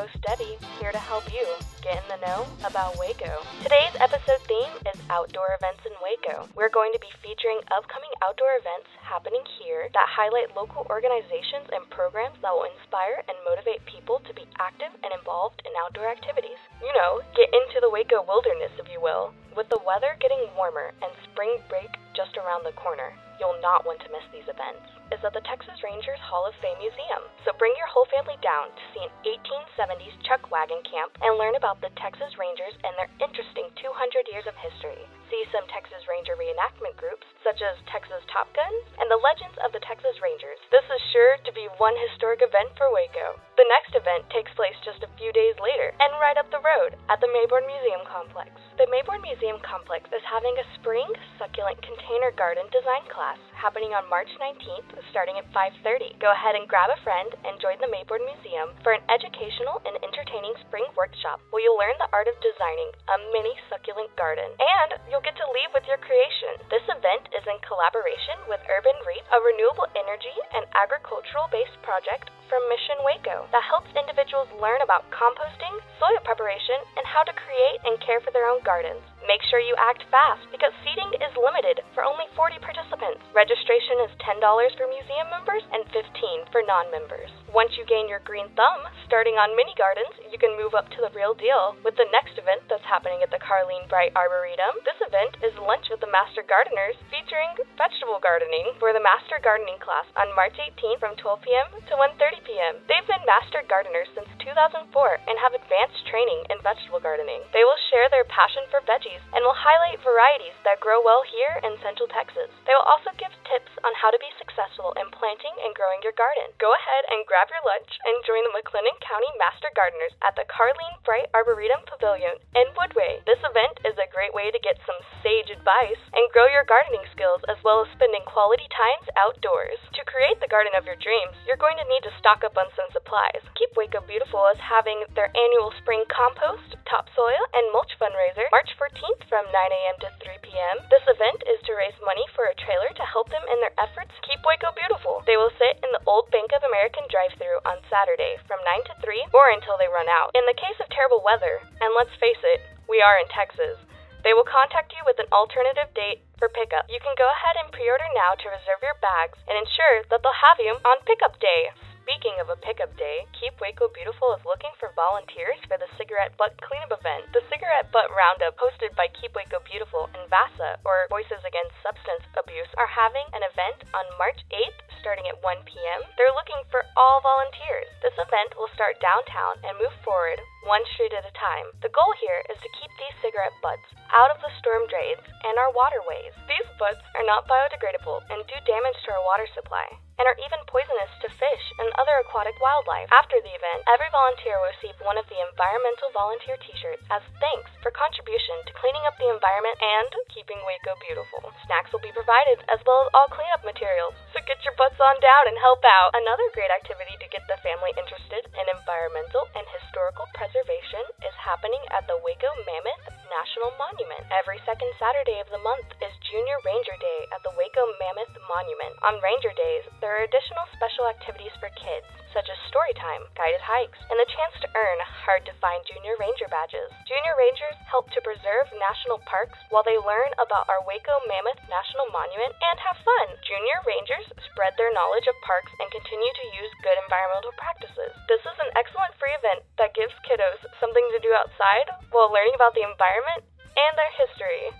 Host, Debbie, here to help you get in the know about Waco. Today's episode theme is outdoor events in Waco. We're going to be featuring upcoming outdoor events happening here that highlight local organizations and programs that will inspire and motivate people to be active and involved in outdoor activities. You know, get into the Waco wilderness, if you will. With the weather getting warmer and spring break just around the corner, you'll not want to miss these events. Is at the Texas Rangers Hall of Fame Museum. So bring your whole family down to see an 1870s chuck wagon camp and learn about the Texas Rangers and their interesting 200 years of history. See some Texas Ranger reenactment groups, such as Texas Top Guns and the Legends of the Texas Rangers. This is sure to be one historic event for Waco. The next event takes place just a few days later and right up the road at the Mayborn Museum Complex. The Mayborn Museum Complex is having a spring succulent container garden design class happening on March 19th starting at 5:30. Go ahead and grab a friend and join the Mayborn Museum for an educational and entertaining spring workshop where you'll learn the art of designing a mini succulent garden and you'll get to leave with your creation. This event is in collaboration with Urban Reap, a renewable energy and agricultural-based project from Mission Waco that helps individuals learn about composting, soil preparation, and how to create and care for their own gardens. Make sure you act fast because seating is limited for only 40 participants. Registration is $10 for museum members and 15 for non-members. Once you gain your green thumb, starting on mini gardens, you can move up to the real deal with the next event that's happening at the Carleen Bright Arboretum. This event is Lunch with the Master Gardeners featuring vegetable gardening for the Master Gardening class on March 18th from 12 p.m. to 1:30 They've been Master Gardeners since 2004 and have advanced training in vegetable gardening. They will share their passion for veggies and will highlight varieties that grow well here in Central Texas. They will also give tips on how to be successful in planting and growing your garden. Go ahead and grab your lunch and join the McLennan County Master Gardeners at the Carleen Bright Arboretum Pavilion in Woodway. This event is a great way to get some sage advice and grow your gardening skills as well as spending quality times outdoors. To create the garden of your dreams, you're going to need to stock up on some supplies. Keep Waco Beautiful is having their annual spring compost, topsoil, and mulch fundraiser March 14th from 9 a.m. to 3 p.m. This event is to raise money for a trailer to help them in their efforts keep Waco beautiful. They will sit in the old Bank of American drive-through on Saturday from 9 to 3 or until they run out. In the case of terrible weather, and let's face it, we are in Texas, they will contact you with an alternative date for pickup. You can go ahead and pre-order now to reserve your bags and ensure that they'll have you on pickup day. Speaking of a pickup day, Keep Waco Beautiful is looking for volunteers for the Cigarette Butt Cleanup event. The Cigarette Butt Roundup, hosted by Keep Waco Beautiful and VASA, or Voices Against Substance Abuse, are having an event on March 8th starting at 1 p.m. They're looking for all volunteers. This event will start downtown and move forward one street at a time. The goal here is to keep these cigarette butts out of the storm drains and our waterways. These butts are not biodegradable and do damage to our water supply and are even poisonous to fish and other aquatic wildlife. After the event, every volunteer will receive one of the environmental volunteer t-shirts as thanks for contribution to cleaning up the environment and keeping Waco beautiful. Snacks will be provided as well as all cleanup materials. So get your butts on down and help out. Another great activity to get the family interested in environmental and historical preservation is happening at the Waco Mammoth National Monument. Every second Saturday of the month is Junior Ranger Day at the Waco Mammoth Monument. On Ranger Days, there are additional special activities for kids, such as story time, guided hikes, and the chance to earn hard to find Junior Ranger badges. Junior Rangers help to preserve national parks while they learn about our Waco Mammoth National Monument and have fun. Junior Rangers spread their knowledge of parks and continue to use good environmental practices. This is an excellent free event that gives kiddos something to do outside while learning about the environment and their history.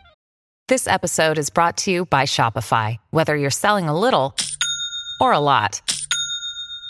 This episode is brought to you by Shopify. Whether you're selling a little or a lot,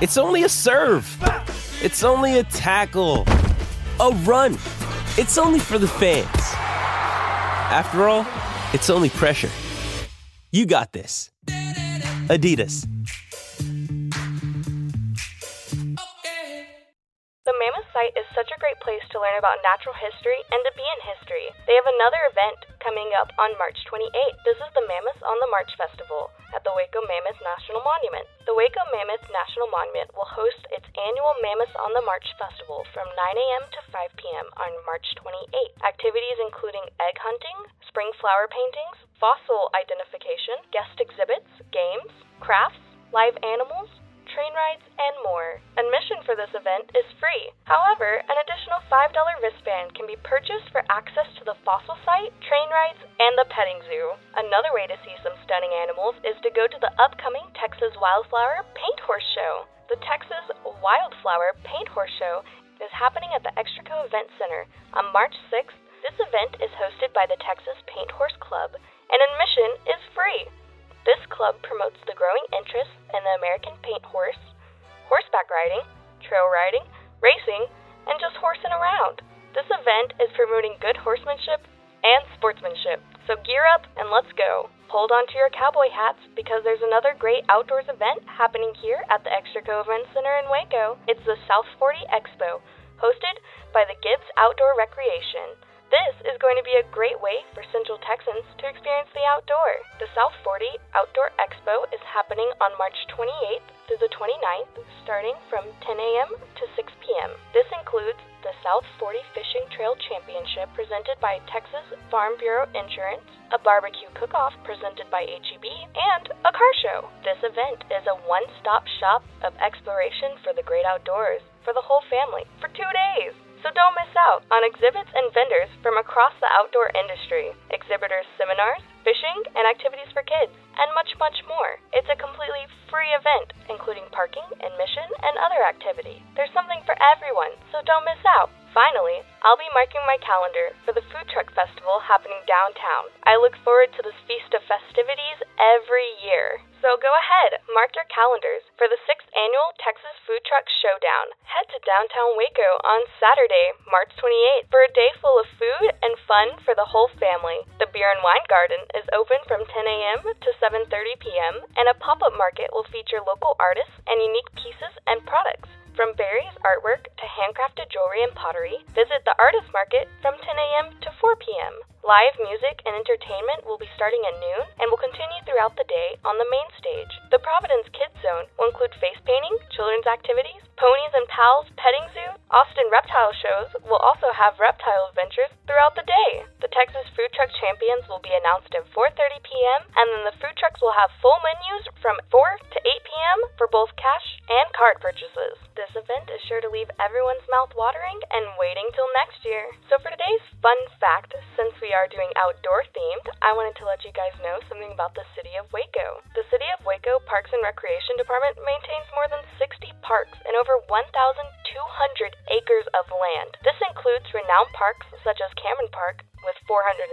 It's only a serve. It's only a tackle, a run. It's only for the fans. After all, it's only pressure. You got this. Adidas. The Mammoth site is such a great place to learn about natural history and to be in history. They have another event coming up on March 28th. This is the Mammoth on the March Festival at the Waco Mammoth National Monument. The Waco Mammoth National Monument will host its annual Mammoth on the March Festival from 9 a.m. to 5 p.m. on March 28th. Activities including egg hunting, spring flower paintings, fossil identification, guest exhibits, games, crafts, live animals, train rides, and more. Admission for this event is free. However, an additional $5 wristband can be purchased for access to the fossil site, train rides, and the petting zoo. Another way to see some stunning animals is to go to the upcoming Texas Wildflower Paint Horse Show. The Texas Wildflower Paint Horse Show is happening at the Extraco Event Center on March 6th. This event is hosted by the Texas Paint Horse Club, and admission is free. This club promotes the growing interest in the American paint horse, horseback riding, trail riding, racing, and just horsing around. This event is promoting good horsemanship and sportsmanship. So gear up and let's go. Hold on to your cowboy hats because there's another great outdoors event happening here at the Extraco Event Center in Waco. It's the South 40 Expo, hosted by the Gibbs Outdoor Recreation. This is going to be a great way for Central Texans to experience the outdoor. The South 40 Outdoor Expo is happening on March 28th through the 29th, starting from 10 a.m. to 6 p.m. This includes the South 40 Fishing Trail Championship presented by Texas Farm Bureau Insurance, a barbecue cook-off presented by HEB, and a car show. This event is a one-stop shop of exploration for the great outdoors for the whole family for two days. So don't miss out on exhibits and vendors from across the outdoor industry, exhibitors' seminars, fishing, and activities for kids, and much, much more. It's a completely free event, including parking, admission, and other activity. There's something for everyone, so don't miss out. Finally, I'll be marking my calendar for the Food Truck Festival happening downtown. I look forward to this feast of festivities every year. So go ahead, mark your calendars for the 6th annual Texas Food Truck Showdown. Head to downtown Waco on Saturday, March 28th for a day full of food and fun for the whole family. The Beer and Wine Garden is open from 10 a.m. to 7:30 p.m. and a pop-up market will feature local artists and unique pieces and products. From Barry's artwork to handcrafted jewelry and pottery, visit the artist market from 10 a.m. to 4 p.m. Live music and entertainment will be starting at noon and will continue throughout the day on the main stage. The Providence Kids Zone will include face painting, children's activities, Ponies and Pals petting zoo, Austin reptile shows will also have reptile adventures throughout the day. The Texas Food Truck Champions will be announced at 4:30 p.m. and then the food trucks will have full menus from 4 to 8 p.m. for both cash and card purchases. This event is sure to leave everyone's mouth watering and waiting till next year. So for today's fun fact, since we are doing outdoor themed, I wanted to let you guys know something about the city of Waco. The city of Waco Parks and Recreation Department maintains more than 60 parks and over 1,200 acres of land. This includes renowned parks such as Cameron Park with 416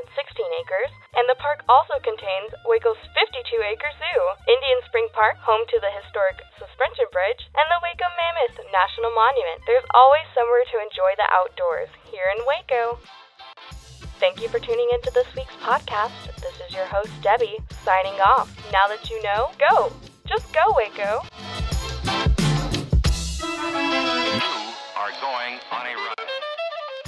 acres, and the park also contains Waco's 52 acre zoo, Indian Spring Park, home to the historic Suspension Bridge, and the Waco Mammoth National Monument. There's always somewhere to enjoy the outdoors here in Waco. Thank you for tuning into this week's podcast. This is your host, Debbie, signing off. Now that you know, go! Just go, Waco!